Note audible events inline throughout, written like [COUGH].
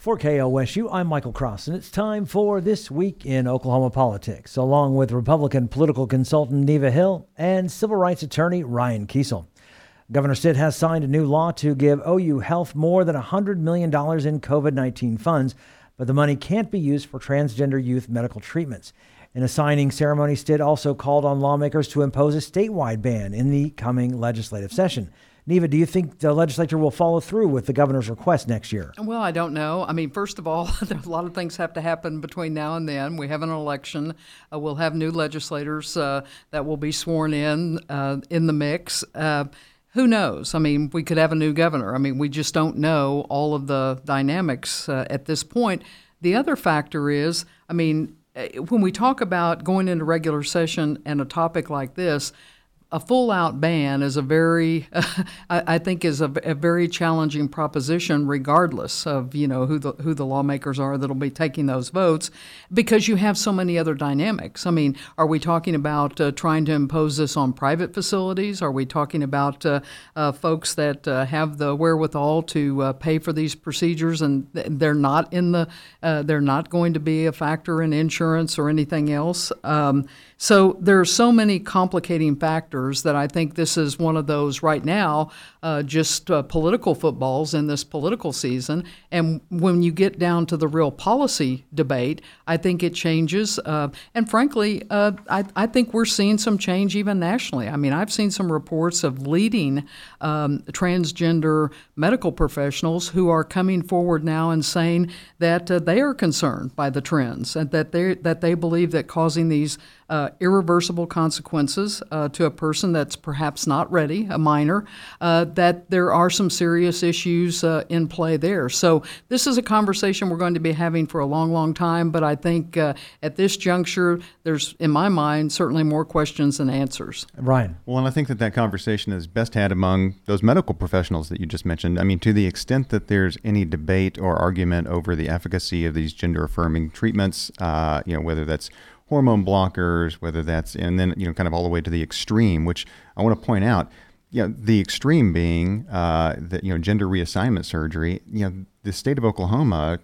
For KOSU, I'm Michael Cross, and it's time for This Week in Oklahoma Politics, along with Republican political consultant Neva Hill and civil rights attorney Ryan Kiesel. Governor Stitt has signed a new law to give OU Health more than $100 million in COVID 19 funds, but the money can't be used for transgender youth medical treatments. In a signing ceremony, Stitt also called on lawmakers to impose a statewide ban in the coming legislative session. Neva, do you think the legislature will follow through with the governor's request next year? Well, I don't know. I mean, first of all, [LAUGHS] a lot of things have to happen between now and then. We have an election. Uh, we'll have new legislators uh, that will be sworn in uh, in the mix. Uh, who knows? I mean, we could have a new governor. I mean, we just don't know all of the dynamics uh, at this point. The other factor is, I mean, uh, when we talk about going into regular session and a topic like this, a full out ban is a very, [LAUGHS] I, think, is a, a, very challenging proposition, regardless of you know who the who the lawmakers are that'll be taking those votes, because you have so many other dynamics. I mean, are we talking about uh, trying to impose this on private facilities? Are we talking about uh, uh, folks that uh, have the wherewithal to uh, pay for these procedures and they're not in the, uh, they're not going to be a factor in insurance or anything else? Um, so there are so many complicating factors that I think this is one of those right now, uh, just uh, political footballs in this political season. And when you get down to the real policy debate, I think it changes. Uh, and frankly, uh, I, I, think we're seeing some change even nationally. I mean, I've seen some reports of leading um, transgender medical professionals who are coming forward now and saying that uh, they are concerned by the trends and that they that they believe that causing these uh, irreversible consequences uh, to a person that's perhaps not ready, a minor, uh, that there are some serious issues uh, in play there. So, this is a conversation we're going to be having for a long, long time, but I think uh, at this juncture, there's, in my mind, certainly more questions than answers. Ryan. Well, and I think that that conversation is best had among those medical professionals that you just mentioned. I mean, to the extent that there's any debate or argument over the efficacy of these gender affirming treatments, uh, you know, whether that's hormone blockers, whether that's, and then, you know, kind of all the way to the extreme, which I want to point out, you know, the extreme being uh, that, you know, gender reassignment surgery, you know, the state of Oklahoma,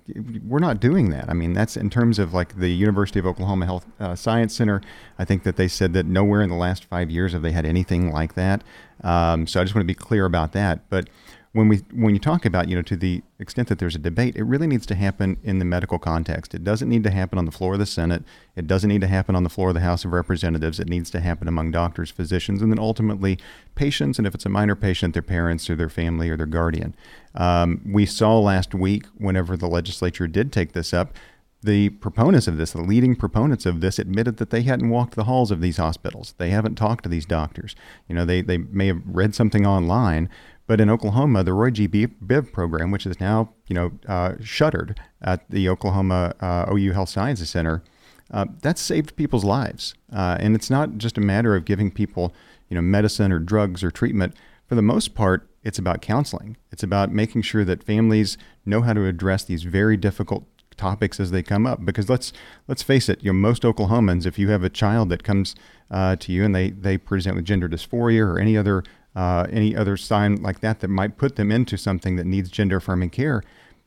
we're not doing that. I mean, that's in terms of like the University of Oklahoma Health uh, Science Center. I think that they said that nowhere in the last five years have they had anything like that. Um, so I just want to be clear about that. But when we when you talk about you know to the extent that there's a debate, it really needs to happen in the medical context. It doesn't need to happen on the floor of the Senate. It doesn't need to happen on the floor of the House of Representatives. It needs to happen among doctors, physicians, and then ultimately patients. And if it's a minor patient, their parents or their family or their guardian. Um, we saw last week, whenever the legislature did take this up, the proponents of this, the leading proponents of this, admitted that they hadn't walked the halls of these hospitals. They haven't talked to these doctors. You know, they, they may have read something online, but in Oklahoma, the Roy G. Biv program, which is now you know uh, shuttered at the Oklahoma uh, OU Health Sciences Center, uh, that's saved people's lives. Uh, and it's not just a matter of giving people you know medicine or drugs or treatment. For the most part, it's about counseling. It's about making sure that families know how to address these very difficult topics as they come up. Because let's let's face it, you know most Oklahomans, if you have a child that comes uh, to you and they they present with gender dysphoria or any other uh, any other sign like that that might put them into something that needs gender affirming care,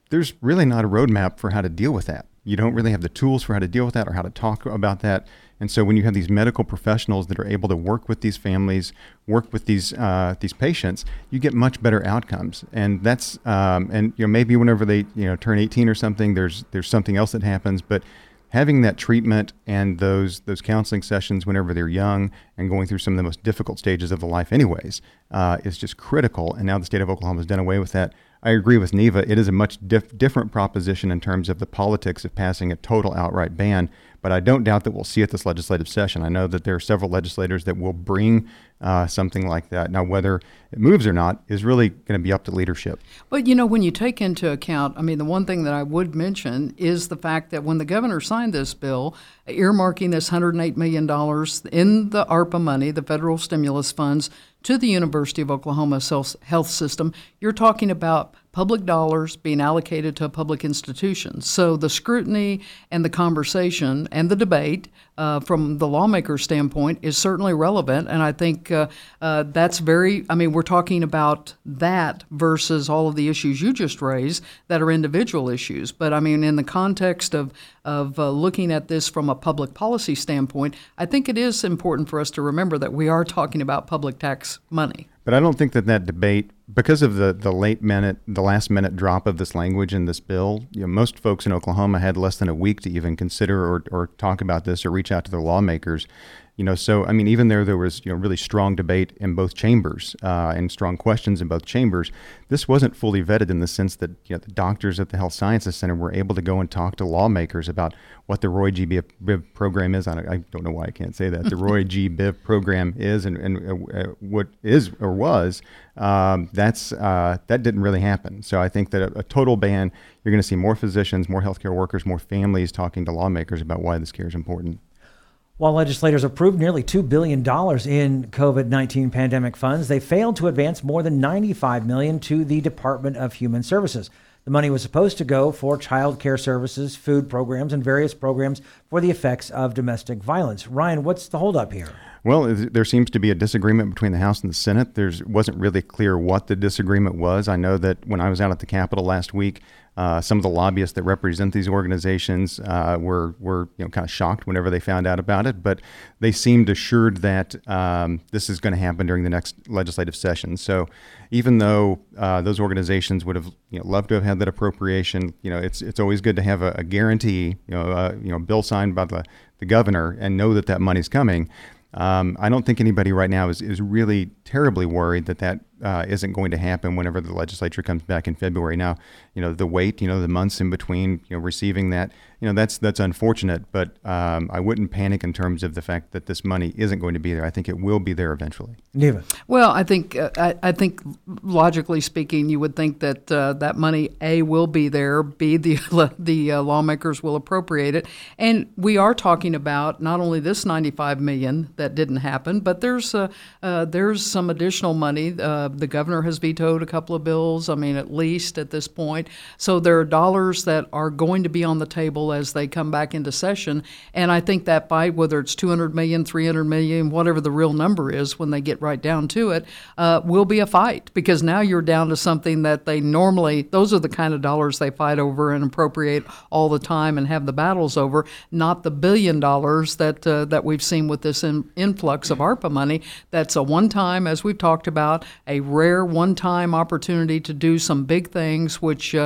there's really not a roadmap for how to deal with that. You don't really have the tools for how to deal with that or how to talk about that. And so when you have these medical professionals that are able to work with these families, work with these uh, these patients, you get much better outcomes. And that's um, and you know maybe whenever they you know turn 18 or something, there's there's something else that happens, but having that treatment and those those counseling sessions whenever they're young and going through some of the most difficult stages of the life, anyways, uh, is just critical. And now the state of Oklahoma has done away with that. I agree with Neva. It is a much dif- different proposition in terms of the politics of passing a total outright ban but I don't doubt that we'll see it this legislative session. I know that there are several legislators that will bring uh, something like that. Now, whether it moves or not is really going to be up to leadership. But you know, when you take into account, I mean, the one thing that I would mention is the fact that when the governor signed this bill, earmarking this $108 million in the ARPA money, the federal stimulus funds, to the University of Oklahoma health system, you're talking about public dollars being allocated to a public institution. So the scrutiny and the conversation and the debate uh, from the lawmaker standpoint is certainly relevant, and I think uh, uh, that's very. I mean, we're talking about that versus all of the issues you just raised that are individual issues. But I mean, in the context of of uh, looking at this from a public policy standpoint, I think it is important for us to remember that we are talking about public tax money. But I don't think that that debate, because of the, the late minute, the last minute drop of this language in this bill, you know, most folks in Oklahoma had less than a week to even consider or, or talk about this or reach out to their lawmakers. You know, so I mean, even there, there was you know really strong debate in both chambers uh, and strong questions in both chambers. This wasn't fully vetted in the sense that you know the doctors at the Health Sciences Center were able to go and talk to lawmakers about what the Roy G. Biv program is. I don't, I don't know why I can't say that. The Roy G. [LAUGHS] Biv program is and, and uh, uh, what is or was. Um, that's uh, that didn't really happen. So I think that a, a total ban, you're going to see more physicians, more healthcare workers, more families talking to lawmakers about why this care is important. While legislators approved nearly $2 billion in COVID 19 pandemic funds, they failed to advance more than 95 million to the Department of Human Services. The money was supposed to go for child care services, food programs, and various programs for the effects of domestic violence. Ryan, what's the holdup here? Well, there seems to be a disagreement between the House and the Senate. There wasn't really clear what the disagreement was. I know that when I was out at the Capitol last week, uh, some of the lobbyists that represent these organizations uh, were were you know kind of shocked whenever they found out about it, but they seemed assured that um, this is going to happen during the next legislative session. So even though uh, those organizations would have you know, loved to have had that appropriation, you know it's it's always good to have a, a guarantee, you know, uh, you know, bill signed by the the governor and know that that money's coming. Um, I don't think anybody right now is, is really terribly worried that that uh, not going to happen whenever the legislature comes back in February. Now, you know, the wait, you know, the months in between, you know, receiving that, you know, that's that's unfortunate. But um, I wouldn't panic in terms of the fact that this money isn't going to be there. I think it will be there eventually. Neva. Well, I think uh, I, I, think logically speaking, you would think that uh, that money a will be there, b [LAUGHS] the the uh, lawmakers will appropriate it, and we are talking about not only this 95 million that didn't happen, but there's uh, uh, there's some additional money. the governor has vetoed a couple of bills. I mean, at least at this point. So there are dollars that are going to be on the table as they come back into session. And I think that fight, whether it's 200 million, 300 million, whatever the real number is when they get right down to it, uh, will be a fight because now you're down to something that they normally, those are the kind of dollars they fight over and appropriate all the time and have the battles over, not the billion dollars that, uh, that we've seen with this in, influx of ARPA money. That's a one time, as we've talked about, a rare one time opportunity to do some big things, which uh,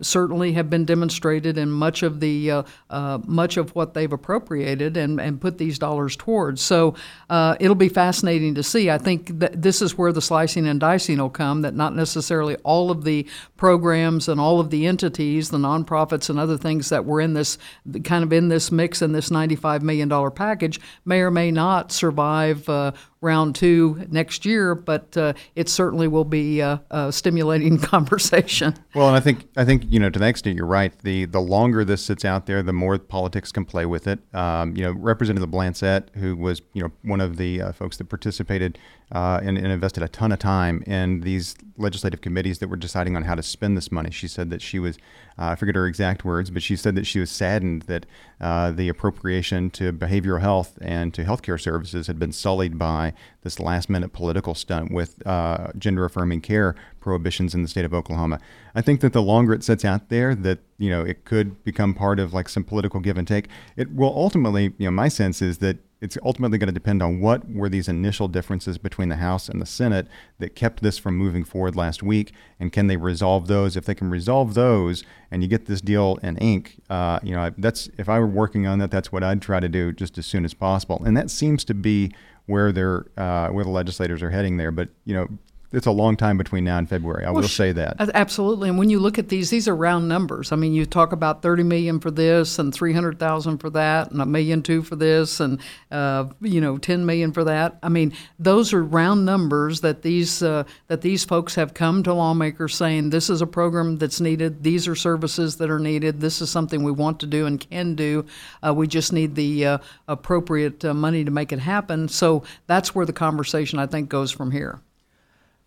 certainly have been demonstrated in much of the uh, uh, much of what they've appropriated and, and put these dollars towards. So uh, it'll be fascinating to see. I think that this is where the slicing and dicing will come. That not necessarily all of the programs and all of the entities, the nonprofits and other things that were in this kind of in this mix in this $95 million package may or may not survive uh, round two next year, but uh, it certainly will be a, a, stimulating [LAUGHS] conversation. Well, and I think I think you know to that extent you're right. The the longer this sits out there, the more politics can play with it. Um, you know, Representative Blancett, who was you know one of the uh, folks that participated uh, and, and, invested a ton of time in these legislative committees that were deciding on how to spend this money. She said that she was, uh, I forget her exact words, but she said that she was saddened that uh, the appropriation to behavioral health and to healthcare services had been sullied by this last minute political stunt with uh, gender affirming care prohibitions in the state of Oklahoma. I think that the longer it sits out there, that you know it could become part of like some political give and take. It will ultimately, you know, my sense is that it's ultimately going to depend on what were these initial differences between the House and the Senate that kept this from moving forward last week, and can they resolve those? If they can resolve those, and you get this deal in ink, uh, you know, that's if I were working on that, that's what I'd try to do just as soon as possible, and that seems to be where they're uh, where the legislators are heading there. But you know, it's a long time between now and February. I well, will say that. Absolutely. And when you look at these, these are round numbers. I mean, you talk about 30 million for this and 300,000 for that and a million two for this and, uh, you know, 10 million for that. I mean, those are round numbers that these, uh, that these folks have come to lawmakers saying this is a program that's needed. These are services that are needed. This is something we want to do and can do. Uh, we just need the uh, appropriate uh, money to make it happen. So that's where the conversation, I think, goes from here.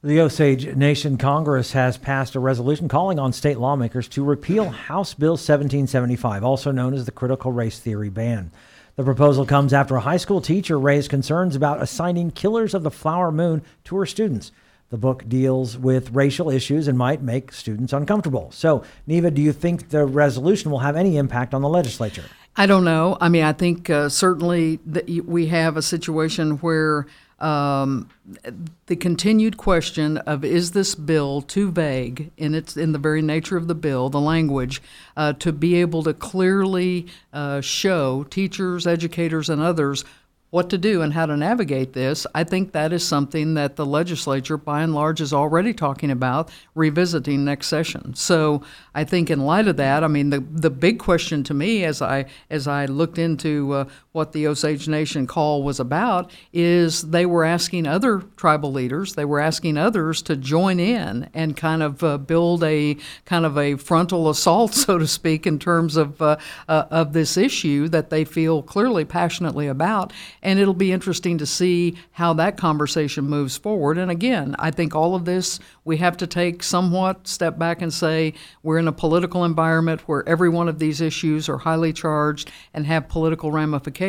The Osage Nation Congress has passed a resolution calling on state lawmakers to repeal House Bill 1775, also known as the Critical Race Theory Ban. The proposal comes after a high school teacher raised concerns about assigning Killers of the Flower Moon to her students. The book deals with racial issues and might make students uncomfortable. So, Neva, do you think the resolution will have any impact on the legislature? I don't know. I mean, I think uh, certainly we have a situation where um, the continued question of is this bill too vague in its in the very nature of the bill, the language, uh, to be able to clearly uh, show teachers, educators, and others what to do and how to navigate this, I think that is something that the legislature, by and large, is already talking about revisiting next session. So I think, in light of that, I mean, the the big question to me, as I as I looked into uh, what the Osage Nation call was about, is they were asking other tribal leaders, they were asking others to join in and kind of uh, build a kind of a frontal assault, [LAUGHS] so to speak, in terms of uh, uh of this issue that they feel clearly passionately about and it'll be interesting to see how that conversation moves forward. And again, I think all of this we have to take somewhat step back and say we're in a political environment where every one of these issues are highly charged and have political ramifications.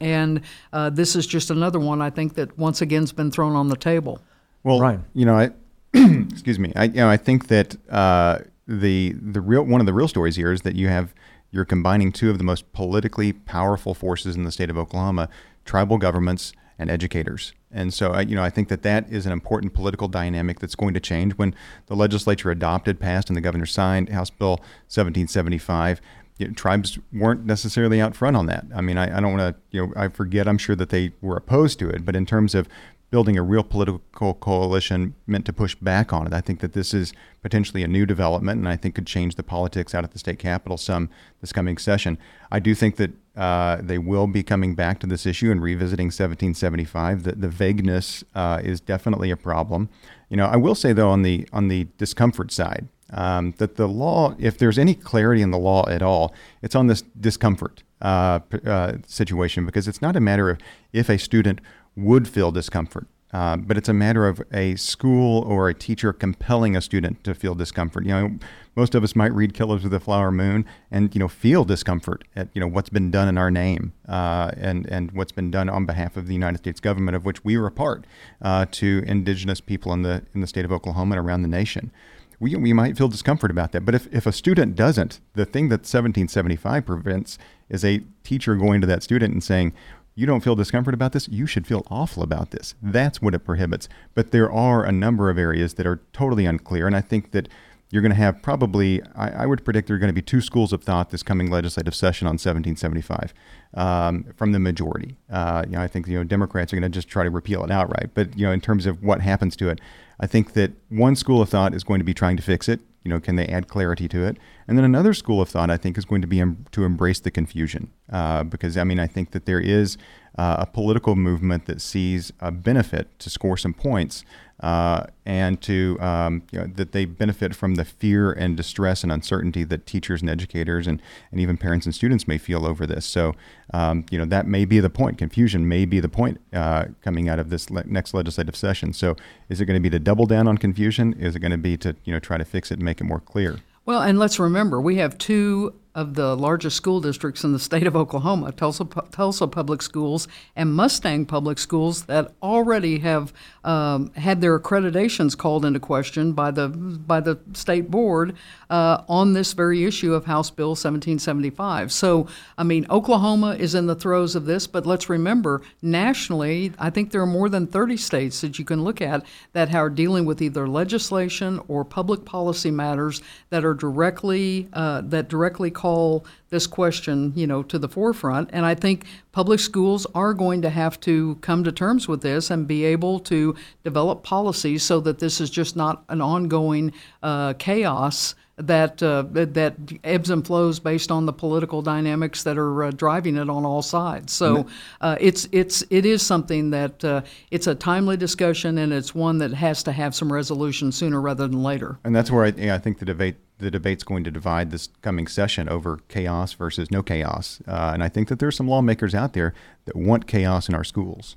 And uh, this is just another one I think that once again has been thrown on the table. Well, right. you know, I [CLEARS THROAT] excuse me. I you know I think that uh, the the real one of the real stories here is that you have you're combining two of the most politically powerful forces in the state of Oklahoma tribal governments, and educators. And so, you know, I think that that is an important political dynamic that's going to change when the legislature adopted, passed, and the governor signed House Bill 1775. You know, tribes weren't necessarily out front on that. I mean, I, I don't want to, you know, I forget, I'm sure that they were opposed to it, but in terms of building a real political coalition meant to push back on it. I think that this is potentially a new development, and I think could change the politics out at the state capitol some this coming session. I do think that uh, they will be coming back to this issue and revisiting 1775. The, the vagueness uh, is definitely a problem. You know, I will say though on the on the discomfort side um, that the law, if there's any clarity in the law at all, it's on this discomfort uh, uh situation because it's not a matter of if a student would feel discomfort. Uh, but it's a matter of a school or a teacher compelling a student to feel discomfort. You know, most of us might read "Killers of the Flower Moon" and you know feel discomfort at you know what's been done in our name uh, and and what's been done on behalf of the United States government, of which we a part, uh, to indigenous people in the in the state of Oklahoma and around the nation. We, we might feel discomfort about that. But if, if a student doesn't, the thing that 1775 prevents is a teacher going to that student and saying, you don't feel discomfort about this, you should feel awful about this. That's what it prohibits. But there are a number of areas that are totally unclear. And I think that you're going to have probably, I, I, would predict there are going to be two schools of thought this coming legislative session on 1775 um, from the majority. Uh, you know, I think you know Democrats are going to just try to repeal it outright. But you know, in terms of what happens to it, I think that one school of thought is going to be trying to fix it. You know, can they add clarity to it? And then another school of thought, I think, is going to be em- to embrace the confusion, uh, because I mean, I think that there is uh, a political movement that sees a benefit to score some points uh, and to um, you know, that they benefit from the fear and distress and uncertainty that teachers and educators and, and even parents and students may feel over this. So, um, you know, that may be the point. Confusion may be the point uh, coming out of this le- next legislative session. So, is it going to be to double down on confusion? Is it going to be to you know try to fix it and make it more clear? Well, and let's remember we have two of the largest school districts in the state of Oklahoma, Tulsa, Tulsa Public Schools and Mustang Public Schools, that already have um, had their accreditations called into question by the by the state board uh, on this very issue of House Bill 1775. So, I mean, Oklahoma is in the throes of this, but let's remember nationally, I think there are more than 30 states that you can look at that are dealing with either legislation or public policy matters that are directly uh, that directly call this question, you know, to the forefront. And I think public schools are going to have to come to terms with this and be able to develop policies so that this is just not an ongoing uh, chaos that uh, that ebbs and flows based on the political dynamics that are uh, driving it on all sides. So uh, it's it's it is something that uh, it's a timely discussion and it's one that has to have some resolution sooner rather than later. And that's where I, I think the debate the debate's going to divide this coming session over chaos versus no chaos. Uh, and I think that there's some lawmakers out there that want chaos in our schools.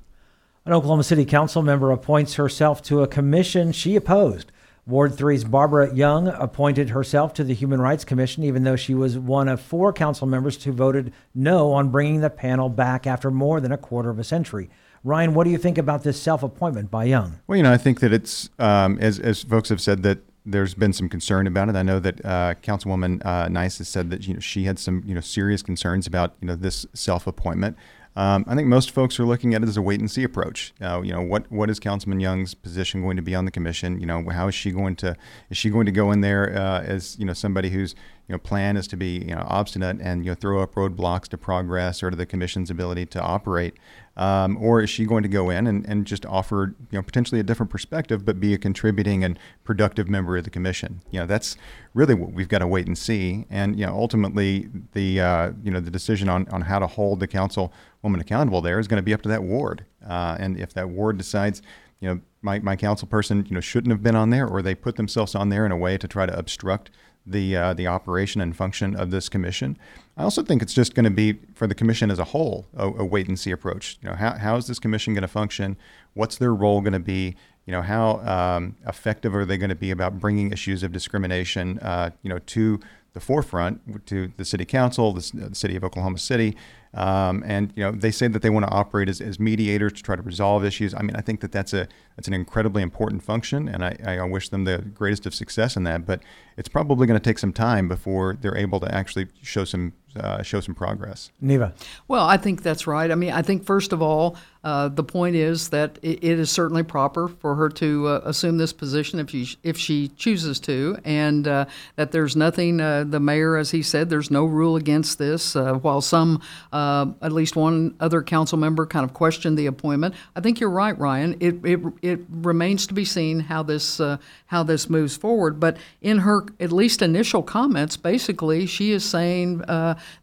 An Oklahoma City Council member appoints herself to a commission she opposed. Ward 3's Barbara Young appointed herself to the Human Rights Commission, even though she was one of four council members who voted no on bringing the panel back after more than a quarter of a century. Ryan, what do you think about this self appointment by Young? Well, you know, I think that it's, um, as, as folks have said, that there's been some concern about it. I know that uh, Councilwoman uh, Nice has said that you know she had some you know serious concerns about you know this self appointment. Um, I think most folks are looking at it as a wait and see approach. Uh, you know, what what is Councilman Young's position going to be on the commission? You know, how is she going to is she going to go in there uh, as you know somebody whose you know plan is to be you know obstinate and you know throw up roadblocks to progress or to the commission's ability to operate, um, or is she going to go in and, and just offer you know potentially a different perspective but be a contributing and productive member of the commission? You know, that's really what we've got to wait and see. And you know, ultimately the uh, you know the decision on on how to hold the council woman accountable there is going to be up to that ward. Uh, and if that ward decides, you know, my, my council person, you know, shouldn't have been on there, or they put themselves on there in a way to try to obstruct the uh, the operation and function of this commission. I also think it's just going to be for the commission as a whole a, a wait and see approach. You know, how, how is this commission going to function? What's their role going to be? You know, how um, effective are they going to be about bringing issues of discrimination, uh, you know, to the forefront to the city council, the, the city of Oklahoma City, um, and you know they say that they want to operate as, as mediators to try to resolve issues. I mean, I think that that's a that's an incredibly important function, and I, I wish them the greatest of success in that. But it's probably going to take some time before they're able to actually show some uh, show some progress. Neva. Well, I think that's right. I mean, I think first of all, uh, the point is that it, it is certainly proper for her to uh, assume this position if she if she chooses to, and uh, that there's nothing. Uh, the mayor, as he said, there's no rule against this. Uh, while some, at least one other council member, kind of questioned the appointment, I think you're right, Ryan. It it, it remains to be seen how this how this moves forward. But in her at least initial comments, basically, she is saying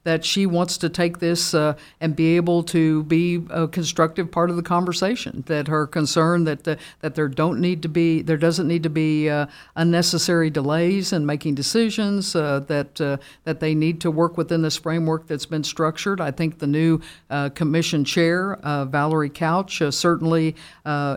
that she wants to take this uh, and be able to be a constructive part of the conversation. That her concern that the, that there don't need to be there doesn't need to be uh, unnecessary delays in making decisions. Uh, that uh, that they need to work within this framework that's been structured. I think the new uh, commission chair uh, Valerie Couch certainly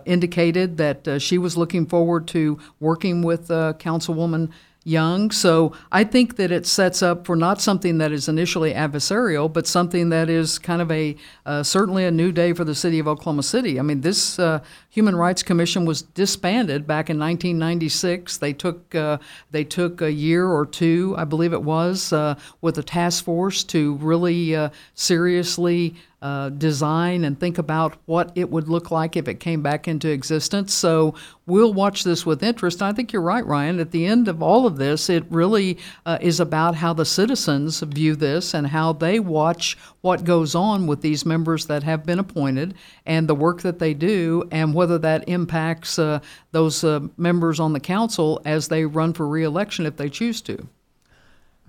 indicated that she was looking forward to working with Councilwoman young. So I think that it sets up for not something that is initially adversarial, but something that is kind of a uh, certainly a new day for the city of Oklahoma City. I mean, this uh, Human Rights Commission was disbanded back in 1996. They took uh, they took a year or two, I believe it was, uh, with a task force to really uh, seriously uh, design and think about what it would look like if it came back into existence. So we'll watch this with interest. I think you're right, Ryan. At the end of all of this, it really uh, is about how the citizens view this and how they watch what goes on with these members that have been appointed and the work that they do, and whether that impacts uh, those uh, members on the council as they run for reelection if they choose to.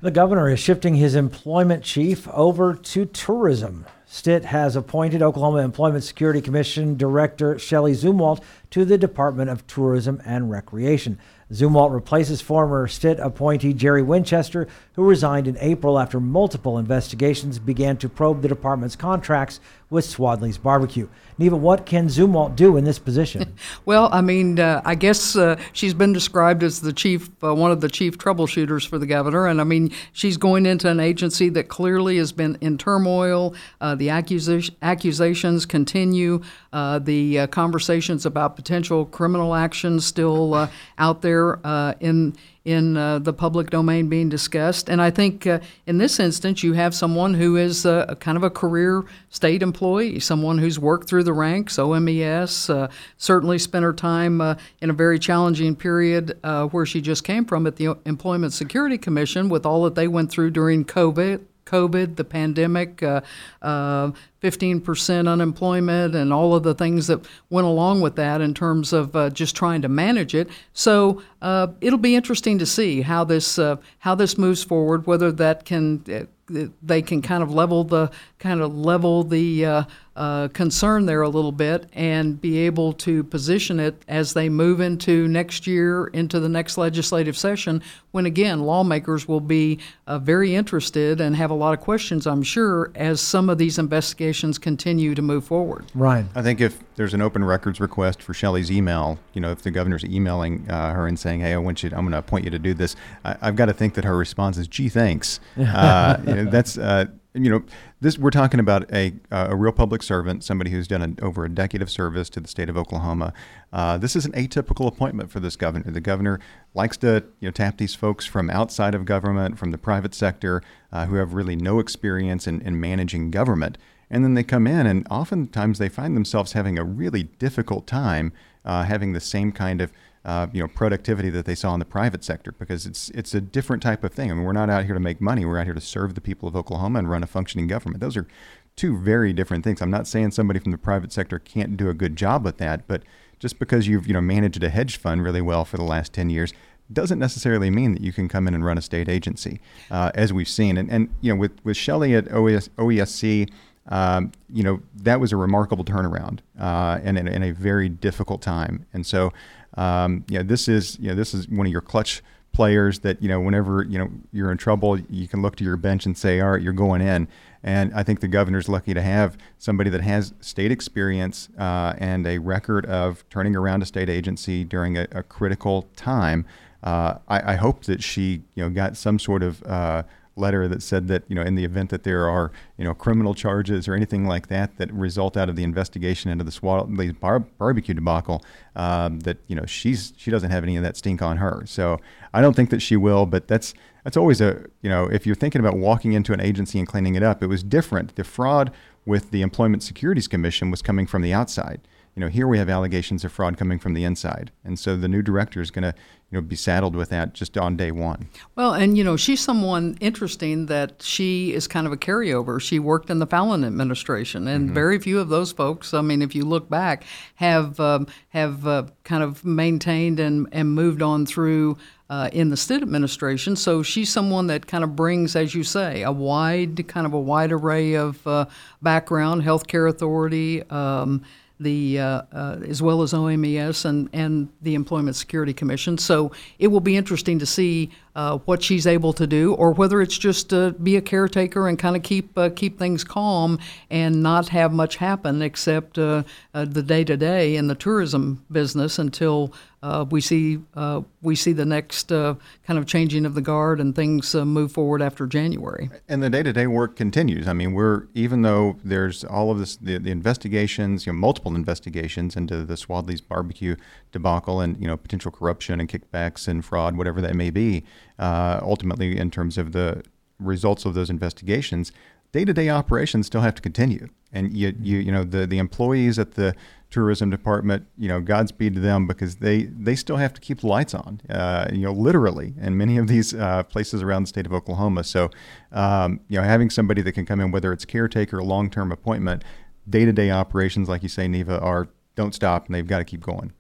The governor is shifting his employment chief over to tourism. Stitt has appointed Oklahoma Employment Security Commission Director Shelley Zumwalt to the Department of Tourism and Recreation. Zumwalt replaces former Stitt appointee Jerry Winchester, who resigned in April after multiple investigations began to probe the department's contracts with Swadley's Barbecue. Neva, what can Zumwalt do in this position? [LAUGHS] well, I mean, uh, I guess uh, she's been described as the chief, uh, one of the chief troubleshooters for the governor, and I mean, she's going into an agency that clearly has been in turmoil. Uh, the accusa- accusations continue. Uh, the uh, conversations about potential criminal action still out there in in uh, the public domain being discussed. And I think uh, in this instance, you have someone who is uh, a kind of a career state employee, someone who's worked through the ranks, OMES, uh, certainly spent her time uh, in a very challenging period where she just came from at the Employment Security Commission with all that they went through during COVID. COVID, the pandemic, uh, uh, 15% unemployment, and all of the things that went along with that in terms of uh, just trying to manage it. So uh, it'll be interesting to see how this uh, how this moves forward. Whether that can uh, they can kind of level the kind of level the uh, concern there a little bit and be able to position it as they move into next year, into the next legislative session, when again, lawmakers will be uh, very interested and have a lot of questions, I'm sure, as some of these investigations continue to move forward. Ryan. I think if there's an open records request for Shelley's email, you know, if the governor's emailing uh, her and saying, "Hey, I want you, to, I'm going to appoint you to do this," I, have got to think that her response is, "Gee, thanks." Uh, you know, that's uh, you know, this we're talking about a uh, a real public servant, somebody who's done over a decade of service to the state of Oklahoma. Uh, this is an atypical appointment for this governor. The governor likes to you know tap these folks from outside of government, from the private sector, uh, who have really no experience in, in managing government, and then they come in, and oftentimes they find themselves having a really difficult time uh, having the same kind of uh, you know productivity that they saw in the private sector because it's it's a different type of thing. I mean, we're not out here to make money. We're out here to serve the people of Oklahoma and run a functioning government. Those are two very different things. I'm not saying somebody from the private sector can't do a good job with that, but just because you've you know managed a hedge fund really well for the last 10 years doesn't necessarily mean that you can come in and run a state agency, uh, as we've seen. And, and you know, with with Shelley at OES, OESC, um, you know, that was a remarkable turnaround uh, and in, in, a very difficult time. And so, um, you know, this is you know this is one of your clutch players that you know whenever you know you're in trouble, you can look to your bench and say, all right, you're going in. And I think the governor's lucky to have somebody that has state experience uh, and a record of turning around a state agency during a, a critical time. Uh, I, I, hope that she, you know, got some sort of uh, letter that said that you know in the event that there are you know criminal charges or anything like that that result out of the investigation into the Swadley bar- barbecue debacle, um, that you know she's she doesn't have any of that stink on her. So I don't think that she will. But that's that's always a you know if you're thinking about walking into an agency and cleaning it up, it was different. The fraud with the Employment Securities Commission was coming from the outside you know, here we have allegations of fraud coming from the inside, and so the new director is going to, you know, be saddled with that just on day one. Well, and you know, she's someone interesting that she is kind of a carryover. She worked in the Fallin administration, and mm-hmm. very few of those folks. I mean, if you look back, have um, have uh, kind of maintained and and moved on through. Uh, in the Stitt administration. So she's someone that kind of brings, as you say, a wide, kind of a wide array of uh, background, healthcare authority, um, the uh, uh, as well as OMES and and the Employment Security Commission. So it will be interesting to see uh, what she's able to do, or whether it's just to be a caretaker and kind of keep uh, keep things calm and not have much happen except uh, uh, the day to day in the tourism business until uh, we see uh, we see the next uh, kind of changing of the guard and things uh, move forward after January. And the day-to-day work continues. I mean, we're even though there's all of this, the, the investigations, you know, multiple investigations into the Swadley's barbecue debacle and you know potential corruption and kickbacks and fraud, whatever that may be. Uh, ultimately, in terms of the results of those investigations, day-to-day operations still have to continue. And you, you, you know, the, the employees at the tourism department, you know, Godspeed to them because they they still have to keep the lights on, uh, you know, literally, in many of these uh, places around the state of Oklahoma. So, um, you know, having somebody that can come in, whether it's caretaker or long term appointment, day to day operations, like you say, Neva, are don't stop and they've got to keep going.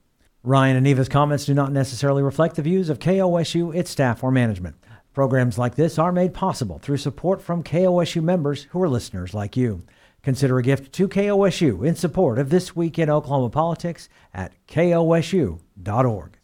Ryan and Neva's comments do not necessarily reflect the views of KOSU, its staff, or management. Programs like this are made possible through support from KOSU members who are listeners like you. Consider a gift to KOSU in support of This Week in Oklahoma Politics at kosu.org.